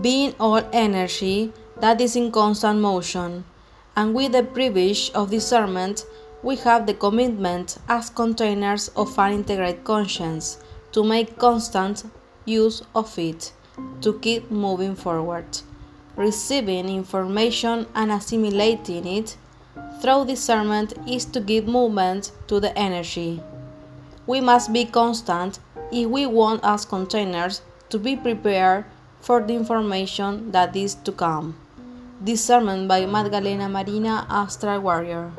being all energy that is in constant motion. And with the privilege of discernment, we have the commitment as containers of an integrated conscience to make constant use of it, to keep moving forward, receiving information and assimilating it through discernment is to give movement to the energy. We must be constant if we want as containers to be prepared for the information that is to come. Discernment by Magdalena Marina, Astral Warrior.